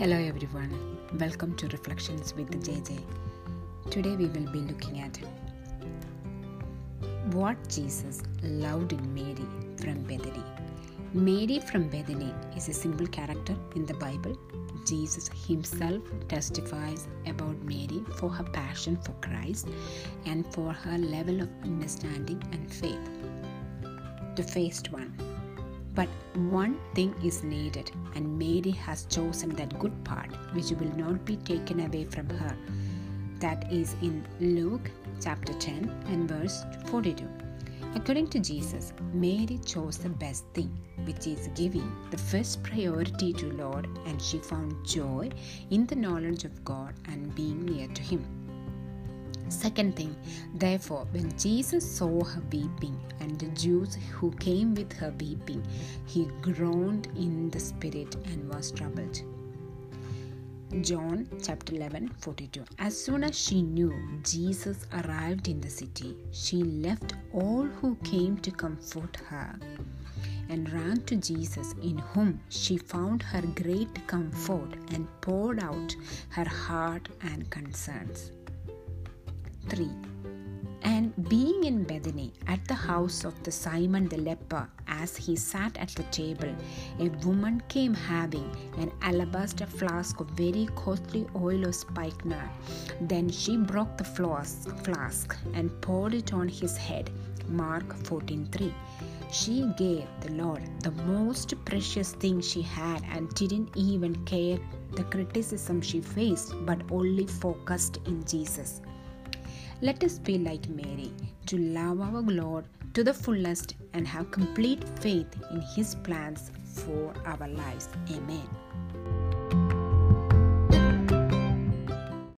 Hello everyone, welcome to Reflections with JJ. Today we will be looking at what Jesus loved in Mary from Bethany. Mary from Bethany is a simple character in the Bible. Jesus himself testifies about Mary for her passion for Christ and for her level of understanding and faith. The first one but one thing is needed, and Mary has chosen that good part which will not be taken away from her. That is in Luke chapter 10 and verse 42. According to Jesus, Mary chose the best thing, which is giving the first priority to Lord, and she found joy in the knowledge of God and being near to Him. Second thing, therefore, when Jesus saw her weeping, and the Jews who came with her weeping, he groaned in the spirit and was troubled. John chapter 11 42. As soon as she knew Jesus arrived in the city, she left all who came to comfort her and ran to Jesus, in whom she found her great comfort and poured out her heart and concerns. 3. And being in Bethany the house of the Simon the leper, as he sat at the table, a woman came having an alabaster flask of very costly oil of spikenard. Then she broke the flask, and poured it on his head. Mark 14:3. She gave the Lord the most precious thing she had and didn't even care the criticism she faced, but only focused in Jesus. Let us be like Mary to love our Lord to the fullest and have complete faith in His plans for our lives. Amen.